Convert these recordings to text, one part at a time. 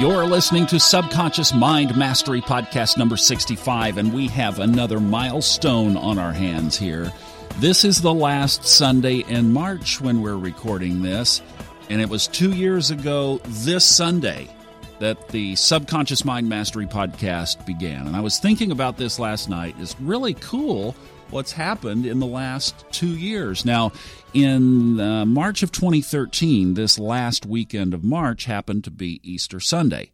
You're listening to Subconscious Mind Mastery Podcast number 65, and we have another milestone on our hands here. This is the last Sunday in March when we're recording this, and it was two years ago this Sunday that the Subconscious Mind Mastery Podcast began. And I was thinking about this last night. It's really cool what's happened in the last two years. Now, in uh, March of 2013, this last weekend of March happened to be Easter Sunday.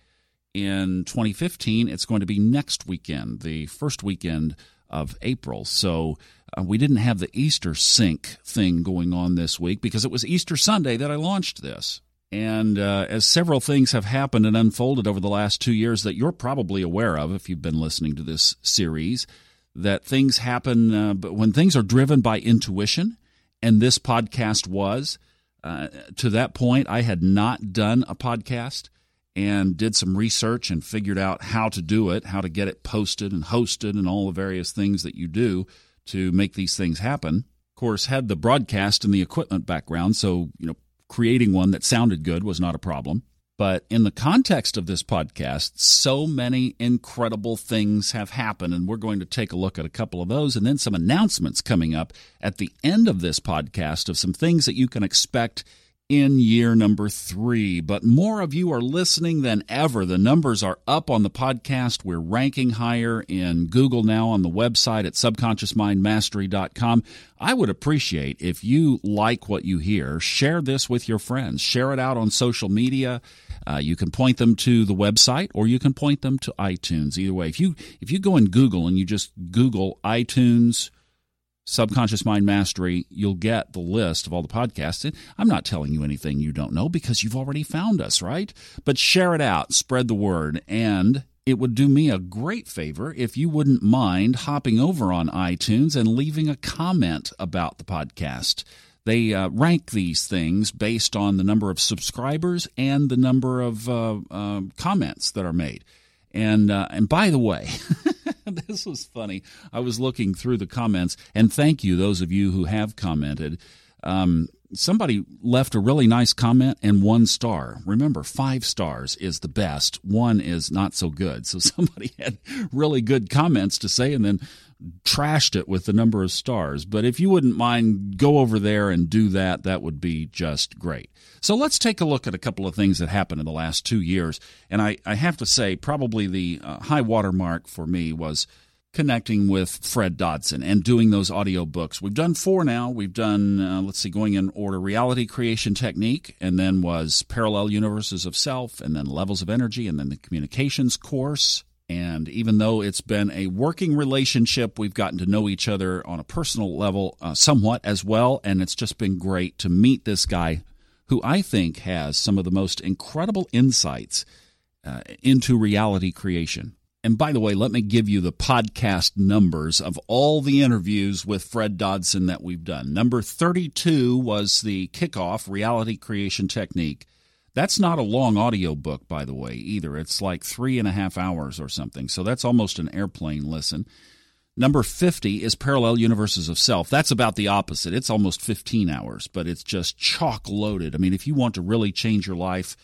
In 2015, it's going to be next weekend, the first weekend of April. So uh, we didn't have the Easter sync thing going on this week because it was Easter Sunday that I launched this. And uh, as several things have happened and unfolded over the last two years that you're probably aware of if you've been listening to this series, that things happen, uh, but when things are driven by intuition, and this podcast was, uh, to that point, I had not done a podcast and did some research and figured out how to do it, how to get it posted and hosted, and all the various things that you do to make these things happen. Of course, had the broadcast and the equipment background, so you know, creating one that sounded good was not a problem. But in the context of this podcast, so many incredible things have happened, and we're going to take a look at a couple of those and then some announcements coming up at the end of this podcast of some things that you can expect in year number three. But more of you are listening than ever. The numbers are up on the podcast. We're ranking higher in Google now on the website at subconsciousmindmastery.com. I would appreciate if you like what you hear, share this with your friends, share it out on social media. Uh, you can point them to the website or you can point them to iTunes. Either way, if you if you go in Google and you just Google iTunes Subconscious Mind Mastery, you'll get the list of all the podcasts. I'm not telling you anything you don't know because you've already found us, right? But share it out, spread the word, and it would do me a great favor if you wouldn't mind hopping over on iTunes and leaving a comment about the podcast. They uh, rank these things based on the number of subscribers and the number of uh, uh, comments that are made. And uh, and by the way, this was funny. I was looking through the comments, and thank you those of you who have commented. Um, somebody left a really nice comment and one star. Remember, five stars is the best. One is not so good. So somebody had really good comments to say, and then trashed it with the number of stars. But if you wouldn't mind, go over there and do that. That would be just great. So let's take a look at a couple of things that happened in the last two years. And I, I have to say, probably the uh, high water mark for me was connecting with Fred Dodson and doing those audio books. We've done four now. We've done, uh, let's see, going in order reality creation technique, and then was parallel universes of self, and then levels of energy, and then the communications course. And even though it's been a working relationship, we've gotten to know each other on a personal level uh, somewhat as well. And it's just been great to meet this guy who I think has some of the most incredible insights uh, into reality creation. And by the way, let me give you the podcast numbers of all the interviews with Fred Dodson that we've done. Number 32 was the kickoff reality creation technique. That's not a long audio book, by the way, either. It's like three and a half hours or something. So that's almost an airplane listen. Number 50 is Parallel Universes of Self. That's about the opposite. It's almost 15 hours, but it's just chock loaded. I mean, if you want to really change your life,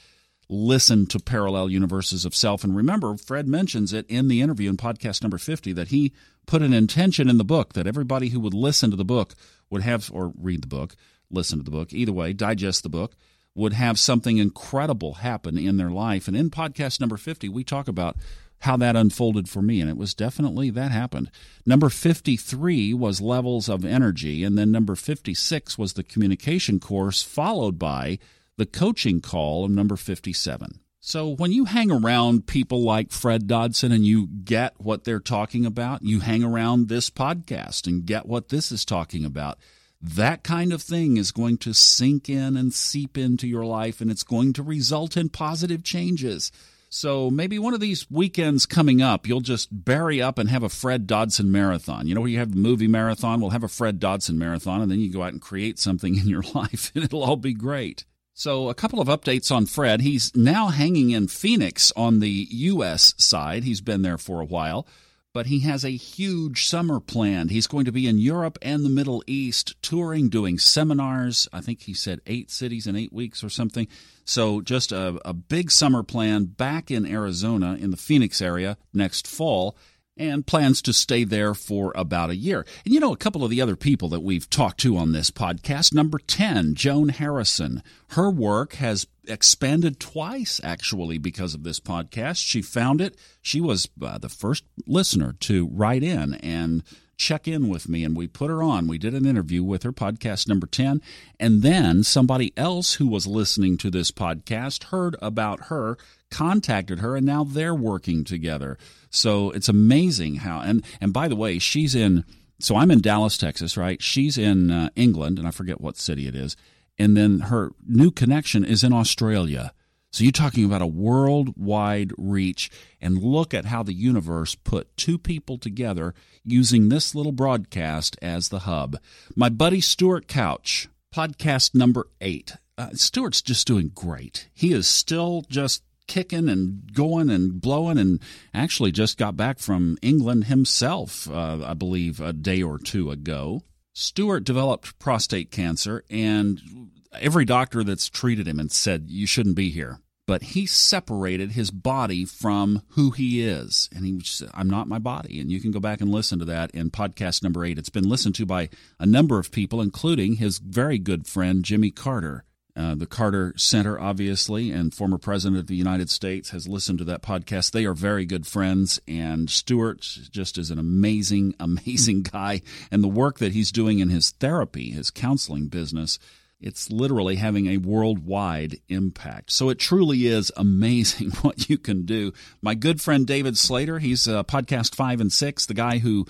listen to Parallel Universes of Self. And remember, Fred mentions it in the interview in podcast number 50 that he put an intention in the book that everybody who would listen to the book would have, or read the book, listen to the book, either way, digest the book would have something incredible happen in their life. And in podcast number 50, we talk about how that unfolded for me. And it was definitely that happened. Number 53 was levels of energy. And then number 56 was the communication course, followed by the coaching call of number 57. So when you hang around people like Fred Dodson and you get what they're talking about, you hang around this podcast and get what this is talking about that kind of thing is going to sink in and seep into your life and it's going to result in positive changes. So maybe one of these weekends coming up, you'll just bury up and have a Fred Dodson marathon. You know, where you have the movie marathon, we'll have a Fred Dodson marathon, and then you go out and create something in your life, and it'll all be great. So, a couple of updates on Fred. He's now hanging in Phoenix on the U.S. side. He's been there for a while but he has a huge summer planned. He's going to be in Europe and the Middle East touring, doing seminars. I think he said eight cities in eight weeks or something. So, just a, a big summer plan back in Arizona in the Phoenix area next fall and plans to stay there for about a year. And you know, a couple of the other people that we've talked to on this podcast, number 10, Joan Harrison. Her work has expanded twice, actually, because of this podcast. She found it. She was uh, the first listener to write in and check in with me and we put her on. We did an interview with her, podcast number 10. And then somebody else who was listening to this podcast heard about her, contacted her, and now they're working together. So it's amazing how, and, and by the way, she's in, so I'm in Dallas, Texas, right? She's in uh, England, and I forget what city it is. And then her new connection is in Australia. So you're talking about a worldwide reach, and look at how the universe put two people together using this little broadcast as the hub. My buddy Stuart Couch, podcast number eight. Uh, Stuart's just doing great. He is still just kicking and going and blowing, and actually just got back from England himself, uh, I believe, a day or two ago. Stuart developed prostate cancer, and every doctor that's treated him and said, You shouldn't be here. But he separated his body from who he is. And he said, I'm not my body. And you can go back and listen to that in podcast number eight. It's been listened to by a number of people, including his very good friend, Jimmy Carter. Uh, the Carter Center, obviously, and former president of the United States has listened to that podcast. They are very good friends, and Stuart just is an amazing, amazing guy. And the work that he's doing in his therapy, his counseling business, it's literally having a worldwide impact. So it truly is amazing what you can do. My good friend David Slater, he's uh, podcast five and six, the guy who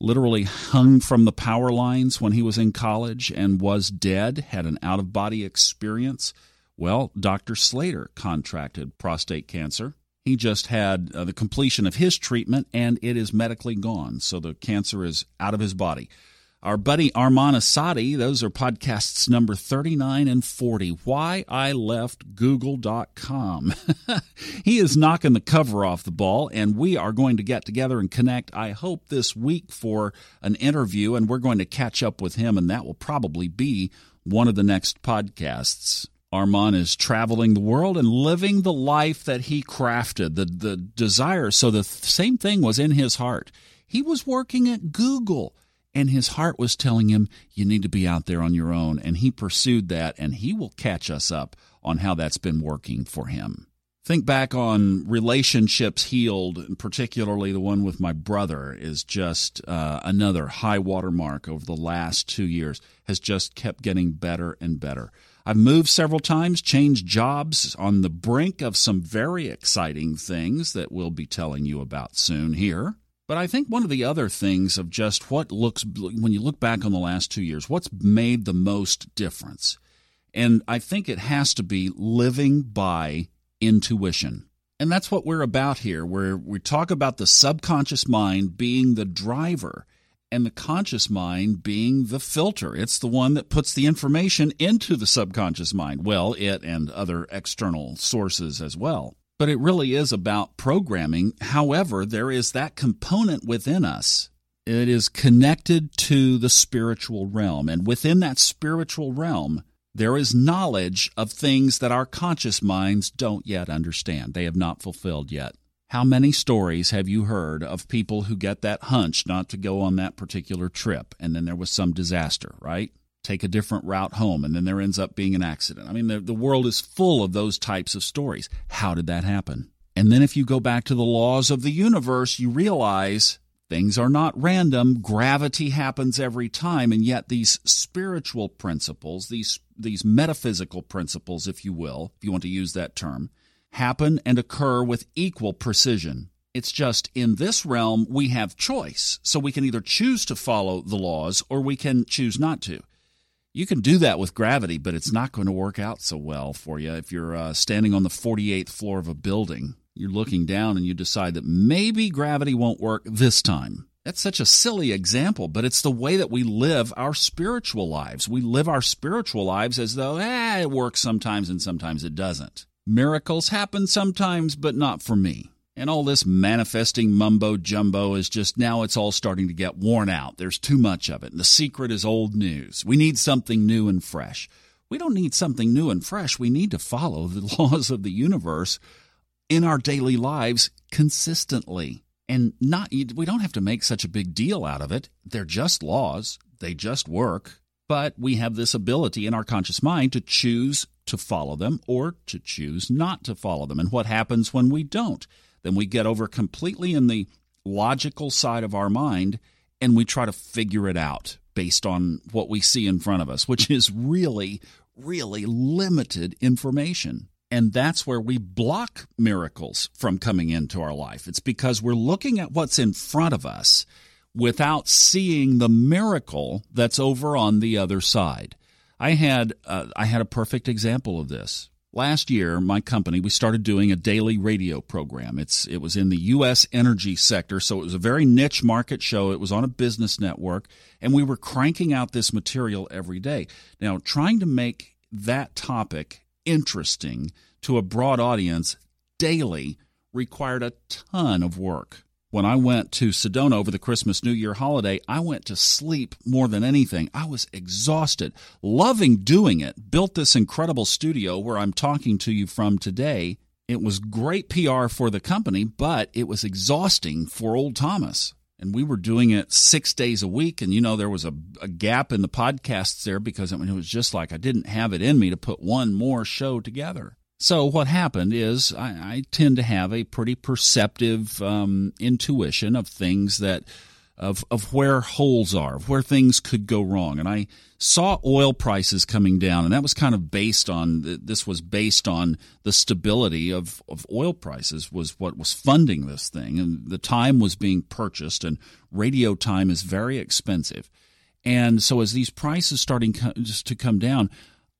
literally hung from the power lines when he was in college and was dead, had an out of body experience. Well, Dr. Slater contracted prostate cancer. He just had uh, the completion of his treatment and it is medically gone. So the cancer is out of his body. Our buddy Arman Assadi, those are podcasts number 39 and 40. Why I Left Google.com. he is knocking the cover off the ball, and we are going to get together and connect, I hope, this week for an interview, and we're going to catch up with him, and that will probably be one of the next podcasts. Arman is traveling the world and living the life that he crafted, the, the desire. So the same thing was in his heart. He was working at Google and his heart was telling him, You need to be out there on your own. And he pursued that, and he will catch us up on how that's been working for him. Think back on relationships healed, and particularly the one with my brother, is just uh, another high water mark over the last two years, has just kept getting better and better. I've moved several times, changed jobs on the brink of some very exciting things that we'll be telling you about soon here. But I think one of the other things of just what looks, when you look back on the last two years, what's made the most difference? And I think it has to be living by intuition. And that's what we're about here, where we talk about the subconscious mind being the driver and the conscious mind being the filter. It's the one that puts the information into the subconscious mind. Well, it and other external sources as well but it really is about programming. However, there is that component within us. It is connected to the spiritual realm. And within that spiritual realm, there is knowledge of things that our conscious minds don't yet understand. They have not fulfilled yet. How many stories have you heard of people who get that hunch not to go on that particular trip and then there was some disaster, right? Take a different route home, and then there ends up being an accident. I mean, the, the world is full of those types of stories. How did that happen? And then if you go back to the laws of the universe, you realize things are not random. Gravity happens every time, and yet these spiritual principles, these these metaphysical principles, if you will, if you want to use that term, happen and occur with equal precision. It's just in this realm we have choice. So we can either choose to follow the laws or we can choose not to. You can do that with gravity, but it's not going to work out so well for you if you're uh, standing on the 48th floor of a building. You're looking down and you decide that maybe gravity won't work this time. That's such a silly example, but it's the way that we live our spiritual lives. We live our spiritual lives as though, eh, it works sometimes and sometimes it doesn't. Miracles happen sometimes, but not for me. And all this manifesting mumbo jumbo is just now it's all starting to get worn out. There's too much of it. And the secret is old news. We need something new and fresh. We don't need something new and fresh. We need to follow the laws of the universe in our daily lives consistently. And not we don't have to make such a big deal out of it. They're just laws. They just work. But we have this ability in our conscious mind to choose to follow them or to choose not to follow them. And what happens when we don't? Then we get over completely in the logical side of our mind and we try to figure it out based on what we see in front of us, which is really, really limited information. And that's where we block miracles from coming into our life. It's because we're looking at what's in front of us without seeing the miracle that's over on the other side. I had uh, I had a perfect example of this. Last year, my company we started doing a daily radio program. It's it was in the U.S. energy sector, so it was a very niche market show. It was on a business network, and we were cranking out this material every day. Now, trying to make that topic interesting to a broad audience daily required a ton of work when I went to Sedona over the Christmas New Year holiday, I went to sleep more than anything. I was exhausted, loving doing it. Built this incredible studio where I'm talking to you from today. It was great PR for the company, but it was exhausting for old Thomas. And we were doing it six days a week. And, you know, there was a, a gap in the podcasts there because it was just like I didn't have it in me to put one more show together. So what happened is I, I tend to have a pretty perceptive um, intuition of things that of of where holes are, of where things could go wrong, and I saw oil prices coming down, and that was kind of based on this was based on the stability of of oil prices was what was funding this thing, and the time was being purchased, and radio time is very expensive, and so as these prices starting to come down,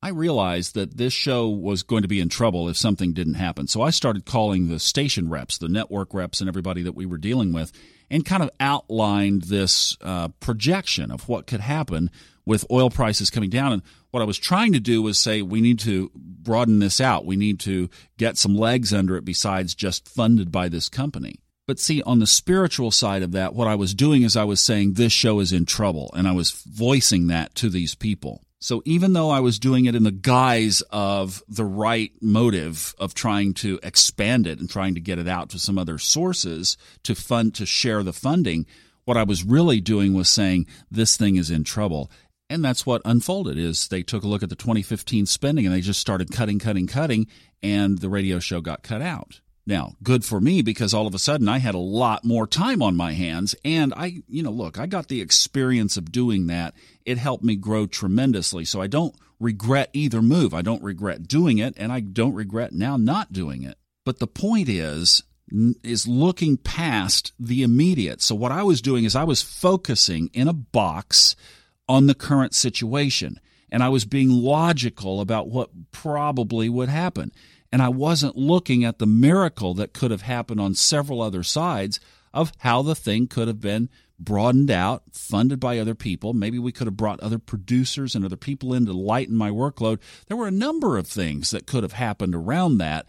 I realized that this show was going to be in trouble if something didn't happen. So I started calling the station reps, the network reps, and everybody that we were dealing with, and kind of outlined this uh, projection of what could happen with oil prices coming down. And what I was trying to do was say, we need to broaden this out. We need to get some legs under it besides just funded by this company. But see, on the spiritual side of that, what I was doing is I was saying, this show is in trouble. And I was voicing that to these people. So even though I was doing it in the guise of the right motive of trying to expand it and trying to get it out to some other sources to fund to share the funding, what I was really doing was saying this thing is in trouble. And that's what unfolded is they took a look at the 2015 spending and they just started cutting, cutting, cutting, and the radio show got cut out. Now, good for me because all of a sudden I had a lot more time on my hands. And I, you know, look, I got the experience of doing that. It helped me grow tremendously. So I don't regret either move. I don't regret doing it, and I don't regret now not doing it. But the point is, is looking past the immediate. So what I was doing is I was focusing in a box on the current situation and I was being logical about what probably would happen and I wasn't looking at the miracle that could have happened on several other sides of how the thing could have been broadened out, funded by other people. Maybe we could have brought other producers and other people in to lighten my workload. There were a number of things that could have happened around that.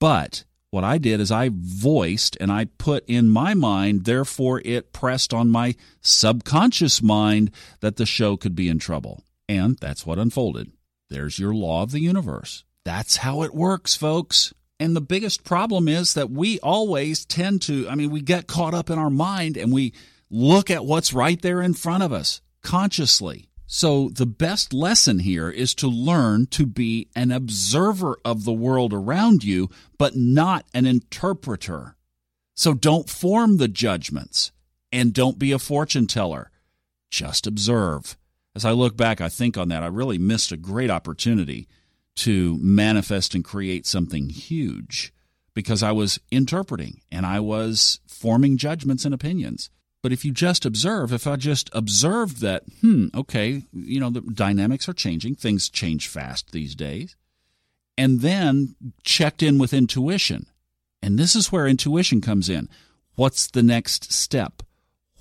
But what I did is I voiced and I put in my mind, therefore it pressed on my subconscious mind that the show could be in trouble. And that's what unfolded. There's your law of the universe. That's how it works, folks. And the biggest problem is that we always tend to, I mean, we get caught up in our mind and we look at what's right there in front of us consciously. So the best lesson here is to learn to be an observer of the world around you, but not an interpreter. So don't form the judgments and don't be a fortune teller. Just observe. As I look back, I think on that, I really missed a great opportunity to manifest and create something huge because I was interpreting and I was forming judgments and opinions. But if you just observe, if I just observed that, hmm, okay, you know, the dynamics are changing, things change fast these days, and then checked in with intuition. And this is where intuition comes in. What's the next step?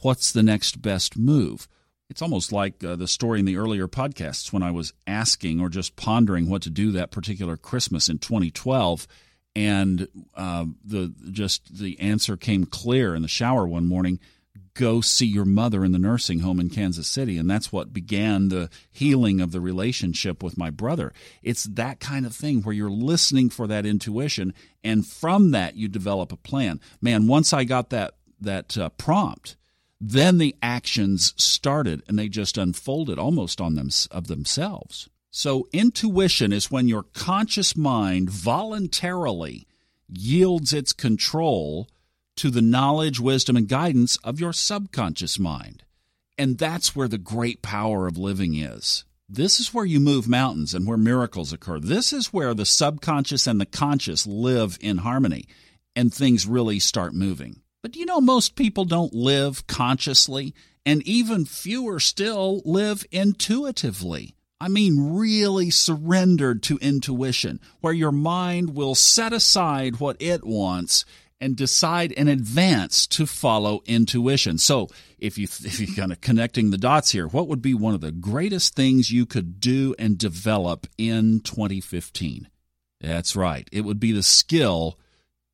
What's the next best move? It's almost like uh, the story in the earlier podcasts when I was asking or just pondering what to do that particular Christmas in 2012. and uh, the just the answer came clear in the shower one morning go see your mother in the nursing home in Kansas City. And that's what began the healing of the relationship with my brother. It's that kind of thing where you're listening for that intuition. And from that, you develop a plan. Man, once I got that, that uh, prompt, then the actions started and they just unfolded almost on them of themselves. So intuition is when your conscious mind voluntarily yields its control to the knowledge, wisdom, and guidance of your subconscious mind. And that's where the great power of living is. This is where you move mountains and where miracles occur. This is where the subconscious and the conscious live in harmony and things really start moving. But you know, most people don't live consciously, and even fewer still live intuitively. I mean, really surrendered to intuition, where your mind will set aside what it wants and decide in advance to follow intuition. So, if you if you're kind of connecting the dots here, what would be one of the greatest things you could do and develop in 2015? That's right. It would be the skill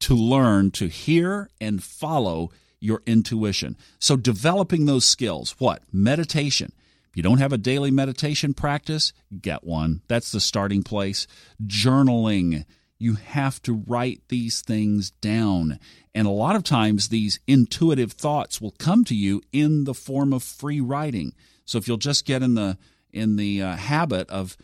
to learn to hear and follow your intuition. So, developing those skills, what? Meditation. If you don't have a daily meditation practice, get one. That's the starting place. Journaling you have to write these things down. And a lot of times, these intuitive thoughts will come to you in the form of free writing. So if you'll just get in the in the uh, habit of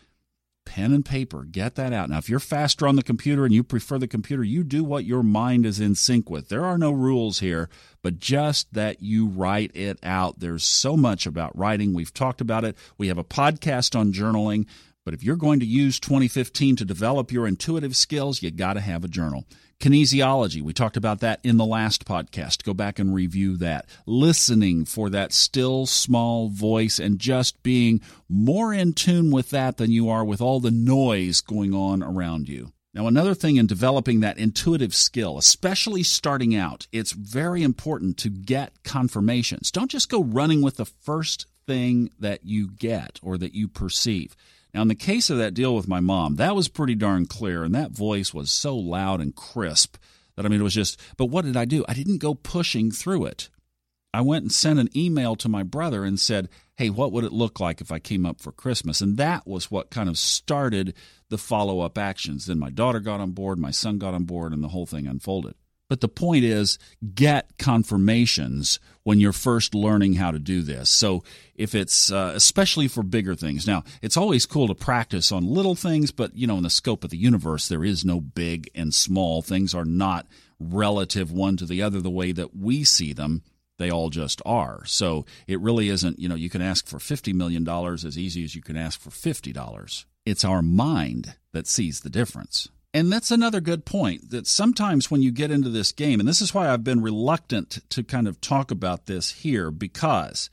pen and paper, get that out. Now, if you're faster on the computer and you prefer the computer, you do what your mind is in sync with. There are no rules here, but just that you write it out. There's so much about writing. We've talked about it. We have a podcast on journaling. But if you're going to use 2015 to develop your intuitive skills, you got to have a journal. Kinesiology, we talked about that in the last podcast. Go back and review that. Listening for that still small voice and just being more in tune with that than you are with all the noise going on around you. Now, another thing in developing that intuitive skill, especially starting out, it's very important to get confirmations. Don't just go running with the first thing that you get or that you perceive. Now, in the case of that deal with my mom, that was pretty darn clear, and that voice was so loud and crisp that I mean, it was just, but what did I do? I didn't go pushing through it. I went and sent an email to my brother and said, Hey, what would it look like if I came up for Christmas? And that was what kind of started the follow up actions. Then my daughter got on board, my son got on board, and the whole thing unfolded. But the point is, get confirmations when you're first learning how to do this. So, if it's uh, especially for bigger things, now it's always cool to practice on little things, but you know, in the scope of the universe, there is no big and small. Things are not relative one to the other the way that we see them. They all just are. So, it really isn't, you know, you can ask for $50 million as easy as you can ask for $50. It's our mind that sees the difference. And that's another good point that sometimes when you get into this game, and this is why I've been reluctant to kind of talk about this here, because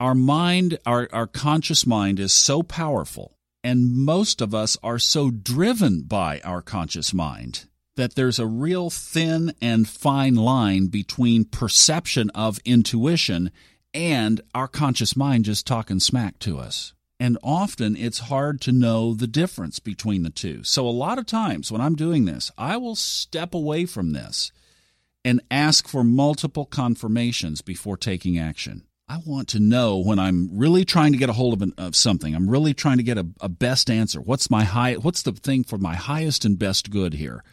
our mind, our, our conscious mind is so powerful, and most of us are so driven by our conscious mind that there's a real thin and fine line between perception of intuition and our conscious mind just talking smack to us. And often it's hard to know the difference between the two. So, a lot of times when I'm doing this, I will step away from this and ask for multiple confirmations before taking action. I want to know when I'm really trying to get a hold of, an, of something. I'm really trying to get a, a best answer. What's my high? What's the thing for my highest and best good here?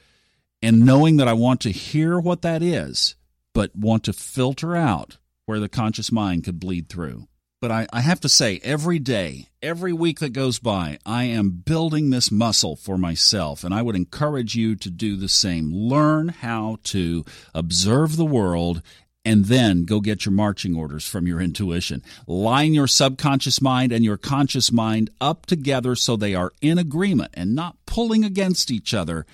And knowing that I want to hear what that is, but want to filter out where the conscious mind could bleed through. But I, I have to say, every day, every week that goes by, I am building this muscle for myself. And I would encourage you to do the same. Learn how to observe the world and then go get your marching orders from your intuition. Line your subconscious mind and your conscious mind up together so they are in agreement and not pulling against each other.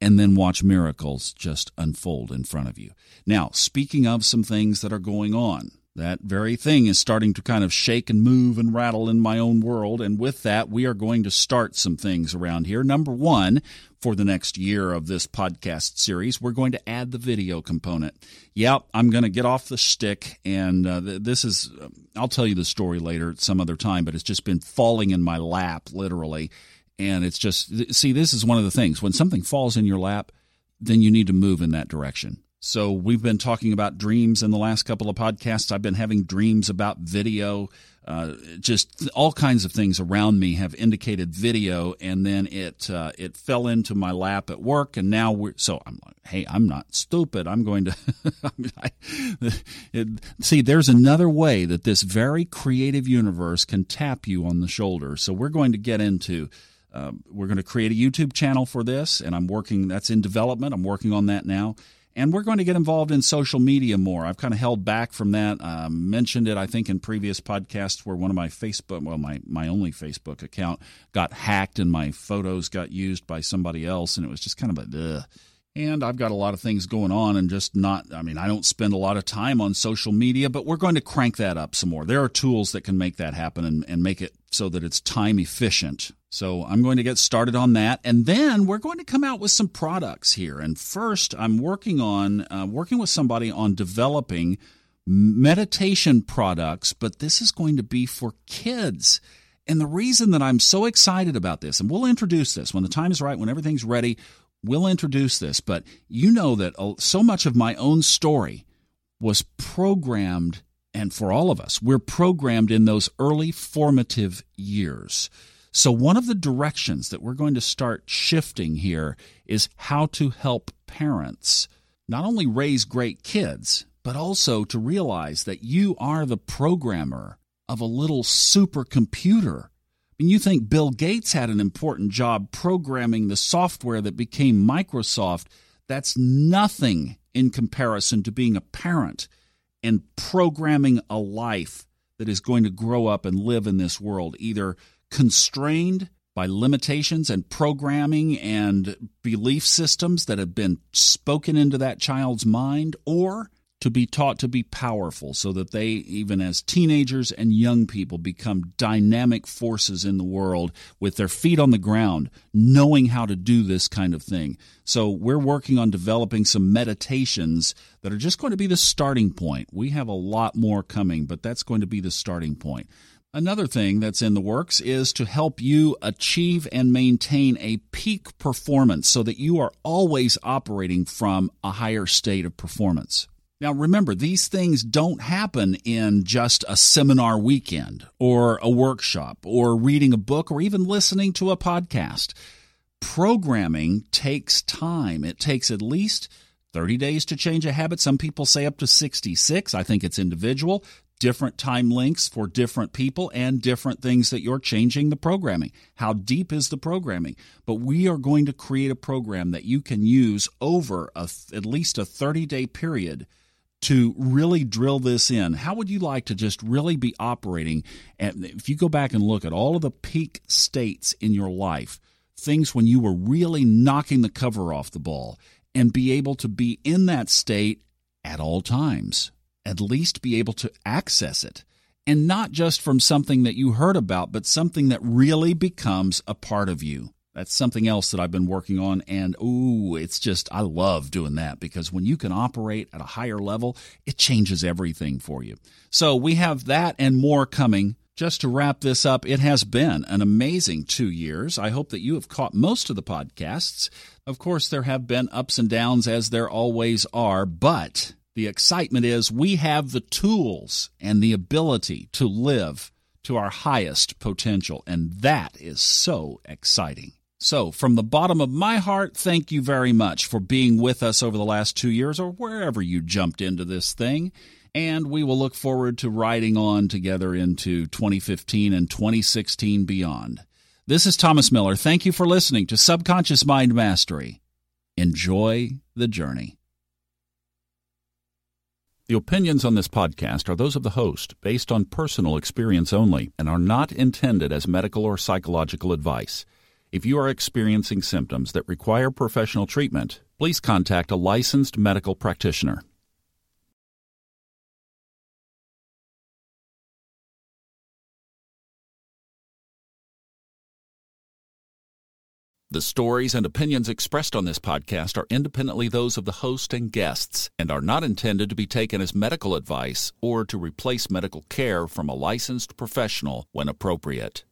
And then watch miracles just unfold in front of you. Now, speaking of some things that are going on, that very thing is starting to kind of shake and move and rattle in my own world. And with that, we are going to start some things around here. Number one, for the next year of this podcast series, we're going to add the video component. Yep, I'm going to get off the stick. And uh, this is, uh, I'll tell you the story later at some other time, but it's just been falling in my lap, literally. And it's just, see, this is one of the things. When something falls in your lap, then you need to move in that direction. So we've been talking about dreams in the last couple of podcasts. I've been having dreams about video. Uh, just all kinds of things around me have indicated video, and then it uh, it fell into my lap at work, and now we're so I'm like, hey, I'm not stupid. I'm going to I, it, see. There's another way that this very creative universe can tap you on the shoulder. So we're going to get into. Uh, we're going to create a YouTube channel for this, and I'm working. That's in development. I'm working on that now and we're going to get involved in social media more. I've kind of held back from that. Um, mentioned it, I think, in previous podcasts where one of my Facebook, well, my, my only Facebook account got hacked and my photos got used by somebody else. And it was just kind of a, ugh. And I've got a lot of things going on and just not, I mean, I don't spend a lot of time on social media, but we're going to crank that up some more. There are tools that can make that happen and, and make it so that it's time efficient. So I'm going to get started on that. And then we're going to come out with some products here. And first, I'm working on, uh, working with somebody on developing meditation products, but this is going to be for kids. And the reason that I'm so excited about this, and we'll introduce this when the time is right, when everything's ready, we'll introduce this, but you know that uh, so much of my own story was programmed, and for all of us, we're programmed in those early formative years. So, one of the directions that we're going to start shifting here is how to help parents not only raise great kids, but also to realize that you are the programmer of a little supercomputer I mean, you think Bill Gates had an important job programming the software that became Microsoft. That's nothing in comparison to being a parent and programming a life that is going to grow up and live in this world, either constrained by limitations and programming and belief systems that have been spoken into that child's mind, or to be taught to be powerful so that they, even as teenagers and young people, become dynamic forces in the world with their feet on the ground, knowing how to do this kind of thing. So, we're working on developing some meditations that are just going to be the starting point. We have a lot more coming, but that's going to be the starting point. Another thing that's in the works is to help you achieve and maintain a peak performance so that you are always operating from a higher state of performance. Now, remember, these things don't happen in just a seminar weekend or a workshop or reading a book or even listening to a podcast. Programming takes time. It takes at least 30 days to change a habit. Some people say up to 66. I think it's individual. Different time lengths for different people and different things that you're changing the programming. How deep is the programming? But we are going to create a program that you can use over a, at least a 30 day period to really drill this in, how would you like to just really be operating? At, if you go back and look at all of the peak states in your life, things when you were really knocking the cover off the ball, and be able to be in that state at all times, at least be able to access it. And not just from something that you heard about, but something that really becomes a part of you. That's something else that I've been working on. And ooh, it's just, I love doing that because when you can operate at a higher level, it changes everything for you. So we have that and more coming. Just to wrap this up, it has been an amazing two years. I hope that you have caught most of the podcasts. Of course, there have been ups and downs as there always are, but the excitement is we have the tools and the ability to live to our highest potential. And that is so exciting. So, from the bottom of my heart, thank you very much for being with us over the last two years or wherever you jumped into this thing. And we will look forward to riding on together into 2015 and 2016 beyond. This is Thomas Miller. Thank you for listening to Subconscious Mind Mastery. Enjoy the journey. The opinions on this podcast are those of the host, based on personal experience only, and are not intended as medical or psychological advice. If you are experiencing symptoms that require professional treatment, please contact a licensed medical practitioner. The stories and opinions expressed on this podcast are independently those of the host and guests and are not intended to be taken as medical advice or to replace medical care from a licensed professional when appropriate.